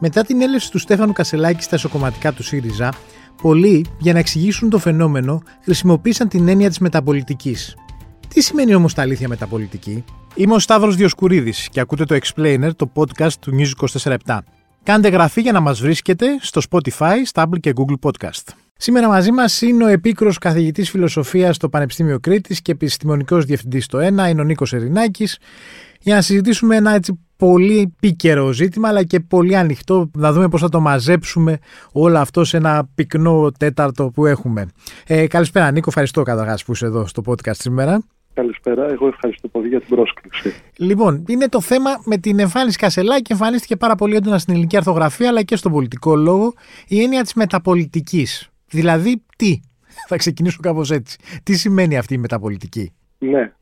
Μετά την έλευση του Στέφανου Κασελάκη στα εσωκομματικά του ΣΥΡΙΖΑ, πολλοί, για να εξηγήσουν το φαινόμενο, χρησιμοποίησαν την έννοια της μεταπολιτικής. Τι σημαίνει όμως τα αλήθεια μεταπολιτική, Είμαι ο Σταύρος Διοσκουρίδης και ακούτε το Explainer, το podcast του News 24 Κάντε γραφή για να μας βρίσκετε στο Spotify, Stable και Google Podcast. Σήμερα μαζί μας είναι ο επίκρος καθηγητής φιλοσοφίας στο Πανεπιστήμιο Κρήτης και επιστημονικός διευθυντής στο ΕΝΑ, είναι ο Νίκος Ερηνάκης, για να συζητήσουμε ένα έτσι πολύ πίκαιρο ζήτημα αλλά και πολύ ανοιχτό να δούμε πώς θα το μαζέψουμε όλο αυτό σε ένα πυκνό τέταρτο που έχουμε. Ε, καλησπέρα Νίκο, ευχαριστώ καταρχάς που είσαι εδώ στο podcast σήμερα. Καλησπέρα. Εγώ ευχαριστώ πολύ για την πρόσκληση. Λοιπόν, είναι το θέμα με την εμφάνιση Κασελάκη. Εμφανίστηκε πάρα πολύ έντονα στην ελληνική αρθογραφία αλλά και στον πολιτικό λόγο η έννοια της μεταπολιτικής. Δηλαδή, τι; Θα ξεκινήσω κάπως έτσι. Τι σημαίνει αυτή η μεταπολιτική; Ναι.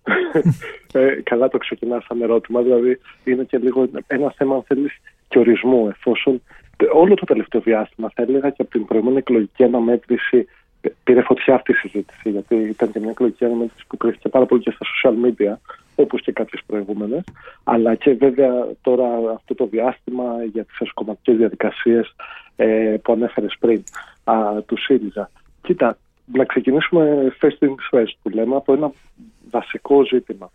Ε, καλά το ξεκινάς σαν ερώτημα. Δηλαδή, είναι και λίγο ένα θέμα, αν θέλεις, και ορισμού. Εφόσον όλο το τελευταίο διάστημα, θα έλεγα και από την προηγούμενη εκλογική αναμέτρηση πήρε φωτιά αυτή η συζήτηση, γιατί ήταν και μια εκλογική αναμέτρηση που κρίθηκε πάρα πολύ και στα social media, όπως και κάποιες προηγούμενες. Αλλά και βέβαια τώρα αυτό το διάστημα για τις εσωκομματικέ διαδικασίες ε, που ανέφερες πριν α, του ΣΥΡΙΖΑ. Κοίτα, να ξεκινήσουμε face things first που λέμε από ένα βασικό ζήτημα.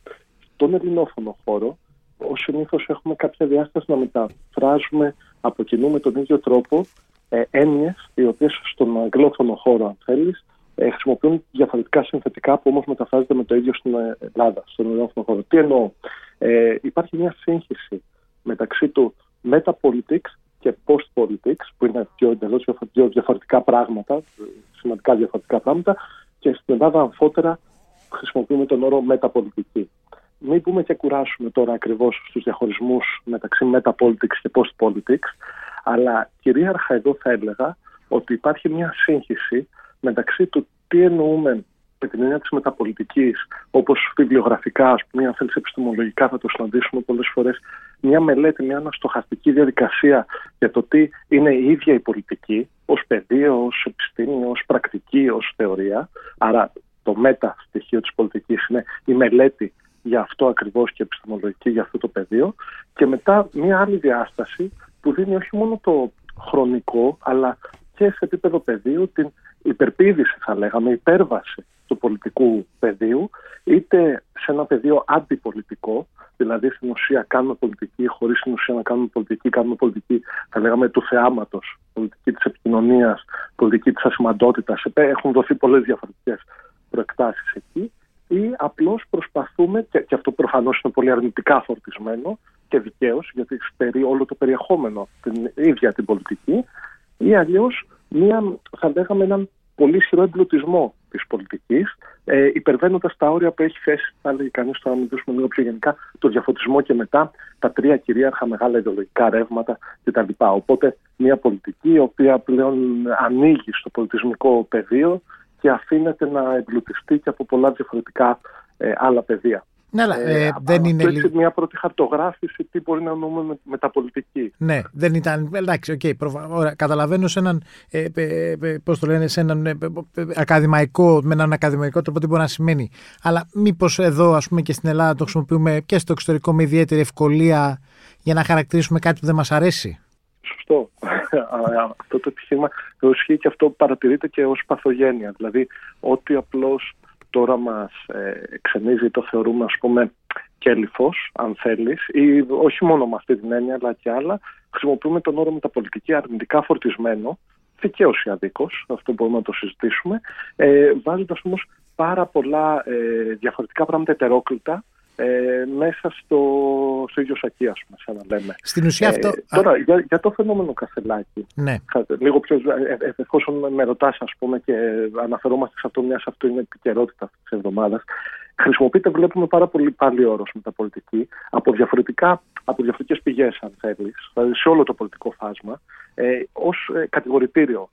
Στον ελληνόφωνο χώρο, ω συνήθως έχουμε κάποια διάσταση να μεταφράζουμε από κοινού με τον ίδιο τρόπο ε, έννοιες οι οποίες στον αγγλόφωνο χώρο, αν θέλεις, ε, χρησιμοποιούν διαφορετικά συνθετικά που όμως μεταφράζονται με το ίδιο στην Ελλάδα, στον αγγλόφωνο χώρο. Τι εννοώ, ε, υπάρχει μια σύγχυση μεταξύ του meta-politics και post-politics, που είναι δύο εντελώς διαφορετικά πράγματα, σημαντικά διαφορετικά πράγματα, και στην Ελλάδα αμφότερα χρησιμοποιούμε τον όρο μεταπολιτική. Μην πούμε και κουράσουμε τώρα ακριβώς στους διαχωρισμούς μεταξύ meta-politics και post-politics, αλλά κυρίαρχα εδώ θα έλεγα ότι υπάρχει μια σύγχυση μεταξύ του τι εννοούμε με την έννοια της μεταπολιτικής, όπως βιβλιογραφικά, ας πούμε, αν θέλεις επιστημολογικά, θα το συναντήσουμε πολλές φορές, μια μελέτη, μια αναστοχαστική διαδικασία για το τι είναι η ίδια η πολιτική, ως πεδίο, ως επιστήμη, ως πρακτική, ως θεωρία. Άρα το μετα στοιχείο της πολιτικής είναι η μελέτη για αυτό ακριβώς και επιστημολογική για αυτό το πεδίο. Και μετά μια άλλη διάσταση που δίνει όχι μόνο το χρονικό, αλλά και σε επίπεδο πεδίου την υπερπίδηση, θα λέγαμε, υπέρβαση του πολιτικού πεδίου, είτε σε ένα πεδίο αντιπολιτικό, δηλαδή στην ουσία κάνουμε πολιτική, χωρίς στην ουσία να κάνουμε πολιτική, κάνουμε πολιτική, θα λέγαμε, του θεάματος, πολιτική της επικοινωνίας, πολιτική της ασημαντότητας. Έχουν δοθεί πολλές διαφορετικές προεκτάσεις εκεί, ή απλώς προσπαθούμε, και, και αυτό προφανώς είναι πολύ αρνητικά φορτισμένο, και δικαίως, γιατί στερεί όλο το περιεχόμενο την ίδια την πολιτική, ή αλλιώς θα λέγαμε, έναν πολύ ισχυρό εμπλουτισμό της πολιτικής, ε, υπερβαίνοντας τα όρια που έχει θέσει, θα έλεγε κανείς, τώρα να μιλήσουμε λίγο πιο γενικά, το διαφωτισμό και μετά τα τρία κυρίαρχα μεγάλα ιδεολογικά ρεύματα κτλ. Οπότε, μια πολιτική η οποία πλέον ανοίγει στο πολιτισμικό πεδίο και αφήνεται να εμπλουτιστεί και από πολλά διαφορετικά ε, άλλα πεδία. Ναι, αλλά ε, ε, δεν είναι. Έτσι, μια πρώτη χαρτογράφηση τι μπορεί να εννοούμε με, με, τα πολιτική. Ναι, δεν ήταν. Εντάξει, ok. Okay, προφα... καταλαβαίνω σε έναν. Ε, ε, ε, πώς το λένε, σε έναν ε, ακαδημαϊκό, με έναν ακαδημαϊκό τρόπο τι μπορεί να σημαίνει. Αλλά μήπως εδώ, ας πούμε, και στην Ελλάδα το χρησιμοποιούμε και στο εξωτερικό με ιδιαίτερη ευκολία για να χαρακτηρίσουμε κάτι που δεν μας αρέσει; Σωστό. αυτό το επιχείρημα ισχύει και αυτό παρατηρείται και ως παθογένεια. Δηλαδή, ότι απλώς τώρα μας ε, ξενίζει το θεωρούμε ας πούμε κέλυφος αν θέλεις ή όχι μόνο με αυτή την έννοια αλλά και άλλα χρησιμοποιούμε τον όρο μεταπολιτική αρνητικά φορτισμένο δικαίως ή αδίκως, αυτό μπορούμε να το συζητήσουμε ε, βάζοντας όμως πάρα πολλά ε, διαφορετικά πράγματα ετερόκλητα ε, μέσα στο, στο ίδιο σακί, ας πούμε, σαν να λέμε. Στην ουσία αυτό... Ε, τώρα, για, για το φαινόμενο Κασελάκη, ναι. λίγο πιο, ε, ε, εφόσον με ρωτάς, ας πούμε, και αναφερόμαστε σε αυτό, μιας σε αυτό είναι επικαιρότητα αυτής της εβδομάδας, χρησιμοποιείται, βλέπουμε πάρα πολύ πάλι όρος μεταπολιτική, από, διαφορετικά, από διαφορετικές πηγές, αν θέλεις, δηλαδή σε όλο το πολιτικό φάσμα, ε, ως ε, κατηγορητήριο.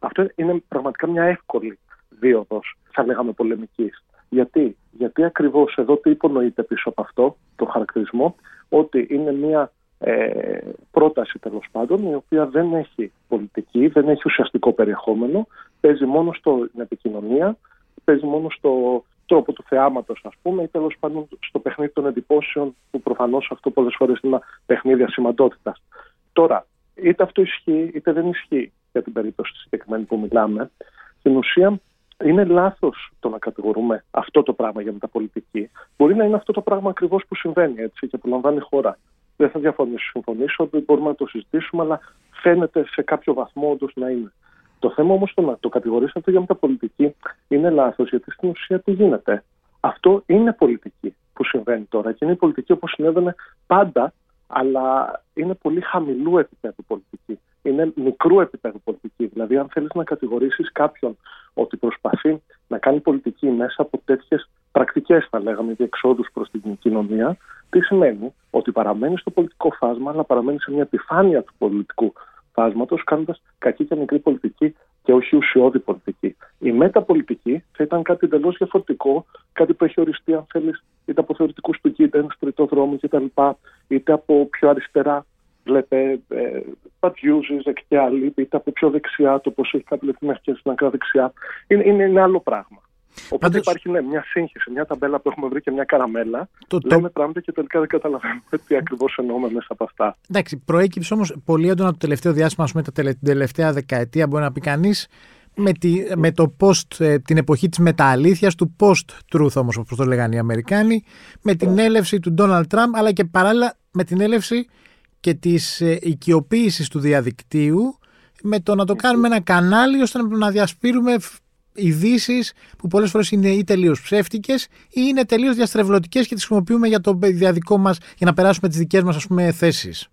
Αυτό είναι πραγματικά μια εύκολη δίωδος, θα λέγαμε, πολεμικής. Γιατί, Γιατί ακριβώς εδώ τι υπονοείται πίσω από αυτό το χαρακτηρισμό, ότι είναι μια ε, πρόταση τέλος πάντων η οποία δεν έχει πολιτική, δεν έχει ουσιαστικό περιεχόμενο, παίζει μόνο στην επικοινωνία, παίζει μόνο στο τρόπο του θεάματος ας πούμε ή τέλος πάντων στο παιχνίδι των εντυπώσεων που προφανώς αυτό πολλές φορές είναι ένα παιχνίδι ασημαντότητας. Τώρα, είτε αυτό ισχύει είτε δεν ισχύει για την περίπτωση συγκεκριμένη που μιλάμε. Στην ουσία είναι λάθος το να κατηγορούμε αυτό το πράγμα για μεταπολιτική. Μπορεί να είναι αυτό το πράγμα ακριβώς που συμβαίνει έτσι και που λαμβάνει η χώρα. Δεν θα διαφωνήσω, συμφωνήσω, ότι μπορούμε να το συζητήσουμε, αλλά φαίνεται σε κάποιο βαθμό όντως να είναι. Το θέμα όμως το να το κατηγορήσετε για μεταπολιτική είναι λάθος, γιατί στην ουσία τι γίνεται. Αυτό είναι πολιτική που συμβαίνει τώρα και είναι η πολιτική όπως συνέβαινε πάντα, αλλά είναι πολύ χαμηλού επίπεδου πολιτική. Είναι μικρού επίπεδου πολιτική. Δηλαδή, αν θέλεις να κατηγορήσεις κάποιον ότι προσπαθεί να κάνει πολιτική μέσα από τέτοιες πρακτικές, θα λέγαμε, διεξόδου προς την κοινωνία, τι σημαίνει; Ότι παραμένεις στο πολιτικό φάσμα, αλλά παραμένεις σε μια επιφάνεια του πολιτικού φάσματος, κάνοντας κακή και μικρή πολιτική και όχι ουσιώδη πολιτική. Η μεταπολιτική θα ήταν κάτι εντελώς διαφορετικό, κάτι που έχει οριστεί, αν θέλεις, είτε από θεωρητικούς του είτε τρίτο δρόμο κτλ., είτε από πιο αριστερά, βλέπε ε, Πατιούζη και άλλοι, είτε από πιο δεξιά, το πώς έχει κατηληφθεί μέχρι και στην ακρά δεξιά. Είναι, είναι, είναι άλλο πράγμα. Οπότε Πάντως... υπάρχει ναι, μια σύγχυση, μια ταμπέλα που έχουμε βρει και μια καραμέλα. Το, λέμε το... πράγματα και τελικά δεν καταλαβαίνουμε τι ακριβώς εννοούμε μέσα από αυτά. Εντάξει, προέκυψε όμως πολύ έντονα το τελευταίο διάστημα, ας πούμε, την τελευταία δεκαετία, μπορεί να πει κανείς, με, τη, με το post, ε, την εποχή της μετααλήθειας, του post-truth όμως όπως το λέγανε οι Αμερικάνοι, με την έλευση του Donald Trump αλλά και παράλληλα με την έλευση και της ε, οικειοποίησης του διαδικτύου με το να το κάνουμε ένα κανάλι ώστε να διασπείρουμε ειδήσεις που πολλές φορές είναι ή τελείως ψεύτικες ή είναι τελείως διαστρεβλωτικές και τις χρησιμοποιούμε για το διαδικό μας για να περάσουμε τις δικές μας θέσεις.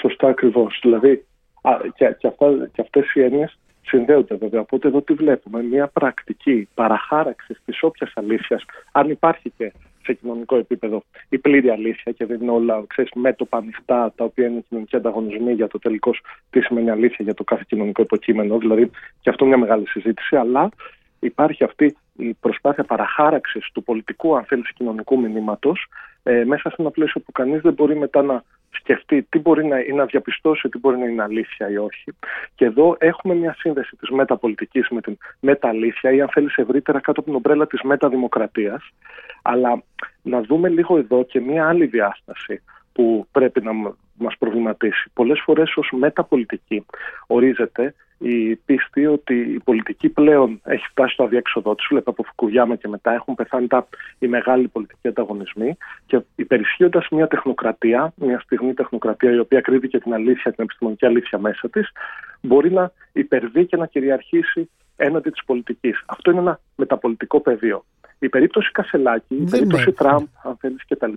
Σωστά ακριβώς. Δηλαδή α, και, και, αυτά, και αυτές οι έννοιες συνδέονται βέβαια. Οπότε εδώ τι βλέπουμε, μια πρακτική παραχάραξη τη όποια αλήθεια, αν υπάρχει και σε κοινωνικό επίπεδο η πλήρη αλήθεια και δεν είναι όλα ξέρεις, μέτωπα ανοιχτά τα οποία είναι κοινωνικοί ανταγωνισμοί για το τελικός τι σημαίνει αλήθεια για το κάθε κοινωνικό υποκείμενο. Δηλαδή και αυτό είναι μια μεγάλη συζήτηση, αλλά υπάρχει αυτή η προσπάθεια παραχάραξης του πολιτικού, αν θέλεις, κοινωνικού μηνύματος ε, μέσα σε ένα πλαίσιο που κανείς δεν μπορεί μετά να σκεφτεί τι μπορεί να, ή να διαπιστώσει τι μπορεί να είναι αλήθεια ή όχι. Και εδώ έχουμε μια σύνδεση της μεταπολιτικής με την μεταλήθεια ή αν θέλεις ευρύτερα κάτω από την ομπρέλα της μεταδημοκρατίας. Αλλά να δούμε λίγο εδώ και μια άλλη διάσταση που πρέπει να μας προβληματίσει. Πολλές φορές ως μεταπολιτική ορίζεται η πίστη ότι η πολιτική πλέον έχει φτάσει στο αδιέξοδό της. Βλέπετε από Φουκουγιάμα και μετά έχουν πεθάνει τα, οι μεγάλοι πολιτικοί ανταγωνισμοί και υπερισχύοντας μια τεχνοκρατία, μια στιγμή τεχνοκρατία η οποία κρύβει και την αλήθεια, την επιστημονική αλήθεια μέσα της, μπορεί να υπερβεί και να κυριαρχήσει έναντι της πολιτικής. Αυτό είναι ένα μεταπολιτικό πεδίο. Η περίπτωση Κασελάκη, η περίπτωση Τραμπ, αν θέλεις κτλ.,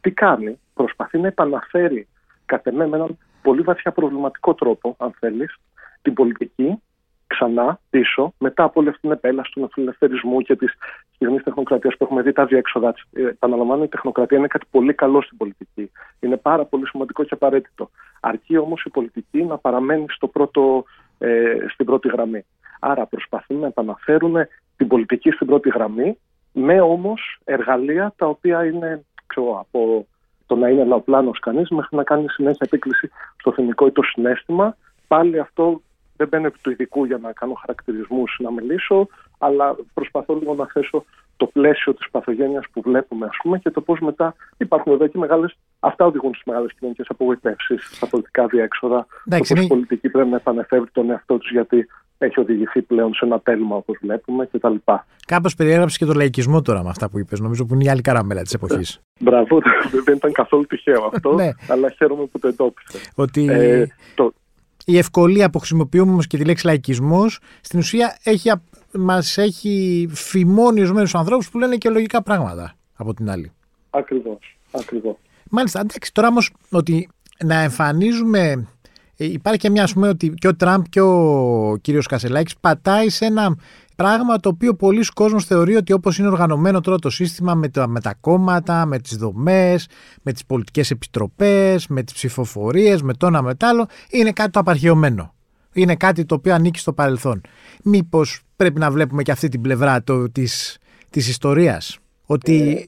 τι κάνει, προσπαθεί να επαναφέρει κατά με έναν πολύ βαθιά προβληματικό τρόπο, αν θέλεις, την πολιτική ξανά πίσω, μετά από όλη αυτή την επέλαση του φιλελευθερισμού και της στιγμής τεχνοκρατίας που έχουμε δει τα διέξοδα τη. Ε, επαναλαμβάνω, η τεχνοκρατία είναι κάτι πολύ καλό στην πολιτική. Είναι πάρα πολύ σημαντικό και απαραίτητο. Αρκεί όμως η πολιτική να παραμένει στο πρώτο, ε, στην πρώτη γραμμή. Άρα προσπαθούν να επαναφέρουν την πολιτική στην πρώτη γραμμή, με όμως εργαλεία τα οποία είναι ξέρω, από το να είναι λαοπλάνος κανείς μέχρι να κάνει συνέχεια επίκληση στο θυμικό ή το συνέστημα. Πάλι αυτό δεν μπαίνω επί του ειδικού για να κάνω χαρακτηρισμούς να μιλήσω, αλλά προσπαθώ λίγο να θέσω το πλαίσιο της παθογένειας που βλέπουμε, ας πούμε, και το πώς μετά υπάρχουν εδώ και μεγάλες. Αυτά οδηγούν στις μεγάλες κοινωνικές απογοητεύσεις, στα πολιτικά διέξοδα. το πώ η πολιτική πρέπει να επανεφεύρει τον εαυτό του, γιατί έχει οδηγηθεί πλέον σε ένα τέλμα όπως βλέπουμε κτλ. Κάπως περιέγραψες και το λαϊκισμό τώρα με αυτά που είπες. Νομίζω που είναι η άλλη καραμέλα της εποχής. Μπράβο, δεν ήταν καθόλου τυχαίο αυτό, ναι. αλλά χαίρομαι που το εντόπισε. Ότι ε, το, η ευκολία που χρησιμοποιούμε όμως και τη λέξη λαϊκισμός, στην ουσία έχει, μας έχει φημώνει ορισμένους ανθρώπους που λένε και λογικά πράγματα από την άλλη. Ακριβώς. Ακριβώς. Μάλιστα, εντάξει, τώρα όμως ότι να εμφανίζουμε. Ε, υπάρχει και μια, ας πούμε, ότι και ο Τραμπ και ο κύριος Κασελάκης πατάει σε ένα Πράγμα το οποίο πολλοί κόσμος θεωρεί ότι όπως είναι οργανωμένο τώρα το σύστημα με τα, με τα κόμματα, με τις δομές, με τις πολιτικές επιτροπές, με τις ψηφοφορίες, με το ένα με το άλλο, είναι κάτι το απαρχαιωμένο. Είναι κάτι το οποίο ανήκει στο παρελθόν. Μήπως πρέπει να βλέπουμε και αυτή την πλευρά το, της, της ιστορίας. Ότι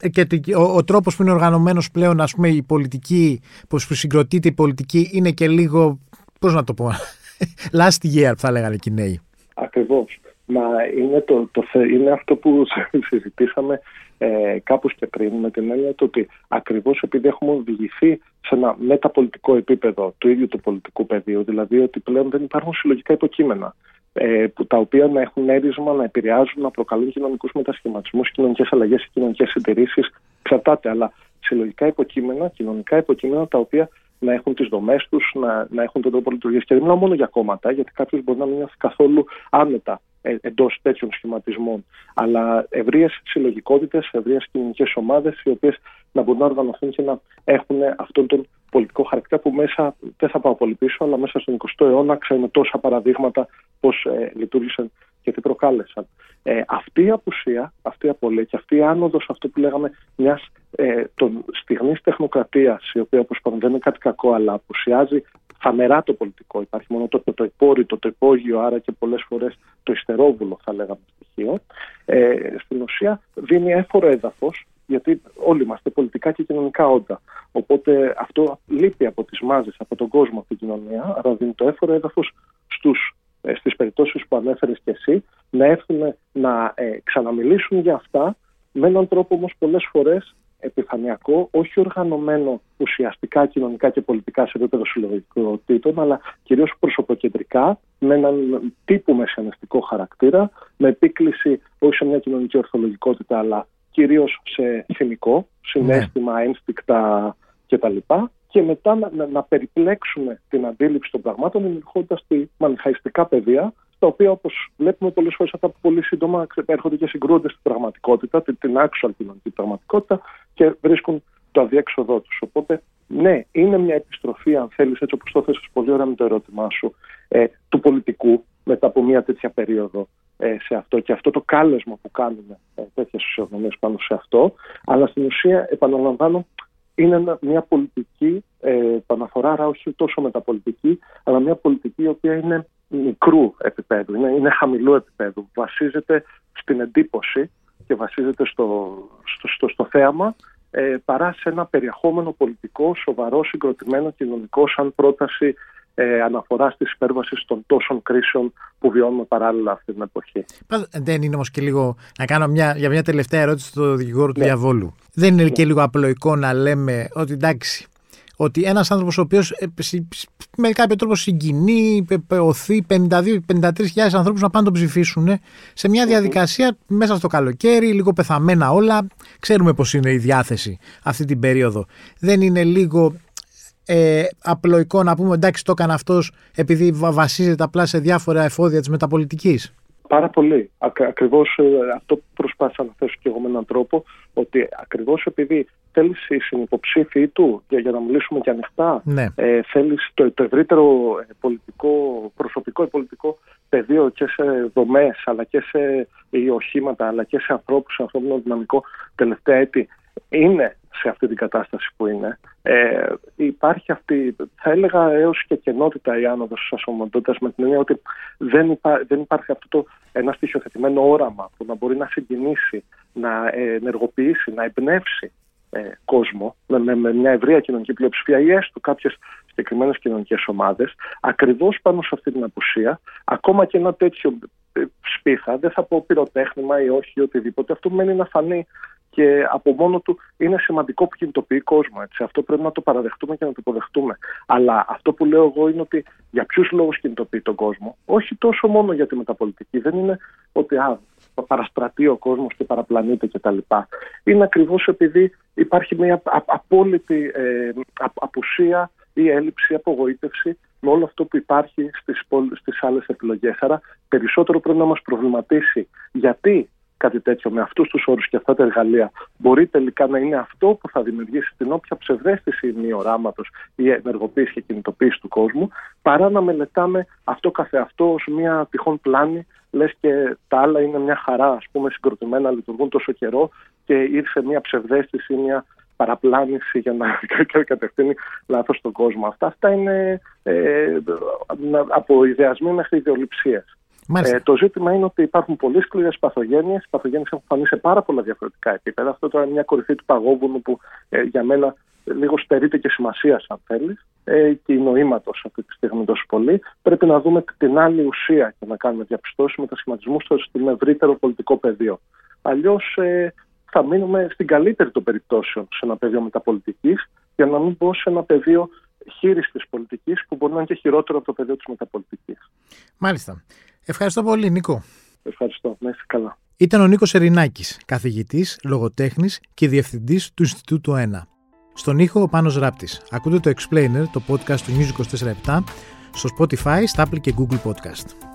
ε, και ο, ο τρόπος που είναι οργανωμένος πλέον, ας πούμε, η πολιτική, πως συγκροτείται η πολιτική, είναι και λίγο, πώς να το πω, last year θα λέγανε οι νέοι. Ακριβώς. Μα είναι, το, το, είναι αυτό που συζητήσαμε ε, κάπως και πριν με την έννοια του ότι ακριβώς επειδή έχουμε οδηγηθεί σε ένα μεταπολιτικό επίπεδο του ίδιου του πολιτικού πεδίου, δηλαδή ότι πλέον δεν υπάρχουν συλλογικά υποκείμενα ε, που, τα οποία να έχουν έρισμα, να επηρεάζουν, να προκαλούν κοινωνικούς μετασχηματισμούς, κοινωνικές αλλαγές ή κοινωνικές συντηρήσεις. Εξαρτάται, αλλά συλλογικά υποκείμενα, κοινωνικά υποκείμενα τα οποία να έχουν τις δομές τους, να, να έχουν τον τρόπο λειτουργίας. Και δεν μιλάω μόνο για κόμματα, γιατί κάποιος μπορεί να μην νιώθει καθόλου άνετα ε, εντός τέτοιων σχηματισμών. Αλλά ευρείε συλλογικότητες, ευρείε κοινωνικές ομάδες, οι οποίες να μπορούν να οργανωθούν και να έχουν αυτόν τον πολιτικό χαρακτήρα που μέσα, δεν θα πάω πολύ πίσω, αλλά μέσα στον 20ο αιώνα ξέρουμε τόσα παραδείγματα πώς ε, λειτουργήσαν και τι προκάλεσαν. Ε, αυτή η απουσία, αυτή η απολύτω και αυτή η άνοδος, αυτό που λέγαμε, μιας ε, στιγμής τεχνοκρατίας, η οποία όπως δεν είναι κάτι κακό, αλλά απουσιάζει φανερά το πολιτικό. Υπάρχει μόνο το, το, το υπόρρητο, το υπόγειο, άρα και πολλές φορές το ιστερόβουλο, θα λέγαμε στοιχείο. Ε, στην ουσία δίνει έφορο έδαφος, γιατί όλοι είμαστε πολιτικά και κοινωνικά όντα. Οπότε αυτό λείπει από τις μάζες, από τον κόσμο, από την κοινωνία, άρα δίνει το έφορο έδαφος στους ε, στις περιπτώσεις που ανέφερες και εσύ, να έρθουν να ε, ξαναμιλήσουν για αυτά με έναν τρόπο όμως πολλές φορές επιφανειακό, όχι οργανωμένο ουσιαστικά κοινωνικά και πολιτικά σε επίπεδο συλλογικότητων, αλλά κυρίως προσωποκεντρικά, με έναν τύπου μεσιανιστικό χαρακτήρα, με επίκληση όχι σε μια κοινωνική ορθολογικότητα, αλλά κυρίως σε θυμικό, συνέστημα, ναι. ένστικτα κτλ. Και μετά να, να, περιπλέξουμε την αντίληψη των πραγμάτων, δημιουργώντας τη μανιχαϊστικά πεδία, τα οποία όπως βλέπουμε πολλές φορές αυτά που πολύ σύντομα έρχονται και συγκρούονται στην πραγματικότητα, την, την actual κοινωνική πραγματικότητα και βρίσκουν το αδιέξοδό τους. Οπότε, ναι, είναι μια επιστροφή, αν θέλεις, έτσι όπως το θέσει πολύ ωραία με το ερώτημά σου, ε, του πολιτικού μετά από μια τέτοια περίοδο ε, σε αυτό και αυτό το κάλεσμα που κάνουμε ε, τέτοιες ουσιοδομίε πάνω σε αυτό. Αλλά στην ουσία, επαναλαμβάνω, είναι μια πολιτική ε, επαναφορά, άρα όχι τόσο μεταπολιτική, αλλά μια πολιτική η οποία είναι μικρού επίπεδου, είναι, είναι χαμηλού επίπεδου. Βασίζεται στην εντύπωση και βασίζεται στο, στο, στο, στο θέαμα ε, παρά σε ένα περιεχόμενο πολιτικό, σοβαρό, συγκροτημένο, κοινωνικό, σαν πρόταση ε, αναφοράς της υπέρβασης των τόσων κρίσεων που βιώνουμε παράλληλα αυτή την εποχή. Δεν είναι όμως και λίγο. Να κάνω μια, για μια τελευταία ερώτηση στον δικηγόρο του ναι. διαβόλου. Δεν είναι ναι. και λίγο απλοϊκό να λέμε ότι εντάξει, ότι ένας άνθρωπος ο οποίος ε, με κάποιο τρόπο συγκινεί, οθεί 52-53 ανθρώπους να πάνε να τον ψηφίσουν σε μια διαδικασία μέσα στο καλοκαίρι, λίγο πεθαμένα όλα. Ξέρουμε πώς είναι η διάθεση αυτή την περίοδο. Δεν είναι λίγο ε, απλοϊκό να πούμε εντάξει το έκανε αυτός επειδή βασίζεται απλά σε διάφορα εφόδια της μεταπολιτικής. Πάρα πολύ. Ακριβώς ε, αυτό προσπάθησα να θέσω και εγώ με έναν τρόπο, ότι ακριβώς επειδή θέλεις οι συνυποψήφοι του, για, για να μιλήσουμε και ανοιχτά, ναι. ε, θέλεις το, το ευρύτερο ε, πολιτικό, προσωπικό και πολιτικό πεδίο και σε δομές, αλλά και σε οχήματα, αλλά και σε ανθρώπους, σε ανθρώπινο δυναμικό τελευταία έτη, είναι σε αυτή την κατάσταση που είναι. Ε, υπάρχει αυτή, θα έλεγα έως και κενότητα η άνοδος της ασωματότητας με την έννοια ότι δεν, δεν υπάρχει αυτό το ένα στοιχειοθετημένο όραμα που να μπορεί να συγκινήσει, να ενεργοποιήσει, να εμπνεύσει ε, κόσμο με, με, με, μια ευρεία κοινωνική πλειοψηφία ή έστω κάποιες συγκεκριμένες κοινωνικές ομάδες, ακριβώς πάνω σε αυτή την απουσία, ακόμα και ένα τέτοιο ε, σπίθα, δεν θα πω πυροτέχνημα ή όχι ή οτιδήποτε, αυτό μένει να φανεί και από μόνο του είναι σημαντικό που κινητοποιεί κόσμο. Έτσι. Αυτό πρέπει να το παραδεχτούμε και να το υποδεχτούμε. Αλλά αυτό που λέω εγώ είναι ότι για ποιους λόγους κινητοποιεί τον κόσμο, όχι τόσο μόνο για τη μεταπολιτική. Δεν είναι ότι α, παραστρατεί ο κόσμος και παραπλανείται κτλ. Είναι ακριβώς επειδή υπάρχει μια απόλυτη ε, απουσία ή έλλειψη, απογοήτευση με όλο αυτό που υπάρχει στις, στις άλλες επιλογές. Άρα περισσότερο πρέπει να μας προβληματίσει γιατί κάτι τέτοιο με αυτούς τους όρους και αυτά τα εργαλεία μπορεί τελικά να είναι αυτό που θα δημιουργήσει την όποια ψευδέστηση μη οράματος ή ενεργοποίηση και κινητοποίηση του κόσμου, παρά να μελετάμε αυτό καθεαυτό ως μια τυχόν πλάνη, λες και τα άλλα είναι μια χαρά, ας πούμε, συγκροτημένα, λειτουργούν τόσο καιρό και ήρθε μια ψευδέστηση, μια παραπλάνηση για να κατευθύνει λάθος τον κόσμο. Αυτά, αυτά είναι ε, από ιδεασμοί μέχρι ιδεολειψίες. Ε, το ζήτημα είναι ότι υπάρχουν πολύ σκληρές παθογένειες. Οι παθογένειες έχουν φανεί σε πάρα πολλά διαφορετικά επίπεδα. Αυτό τώρα είναι μια κορυφή του παγόβουνου που ε, για μένα λίγο στερείται και σημασία, αν θέλεις, ε, και η νοήματος αυτή τη στιγμή τόσο πολύ. Πρέπει να δούμε την άλλη ουσία και να κάνουμε διαπιστώσεις μετασχηματισμού στο ευρύτερο πολιτικό πεδίο. Αλλιώς ε, θα μείνουμε στην καλύτερη των περιπτώσεων σε ένα πεδίο μεταπολιτικής, για να μην πω σε ένα πεδίο χείριστης πολιτικής που μπορεί να είναι και χειρότερο από το πεδίο της μεταπολιτικής. Μάλιστα. Ευχαριστώ πολύ, Νίκο. Ευχαριστώ. Να είστε καλά. Ήταν ο Νίκος Ερινάκης, καθηγητής, λογοτέχνης και διευθυντής του Ινστιτούτου 1. Στον ήχο ο Πάνος Ράπτης. Ακούτε το Explainer, το podcast του News 24 στο Spotify, στα Apple και Google Podcast.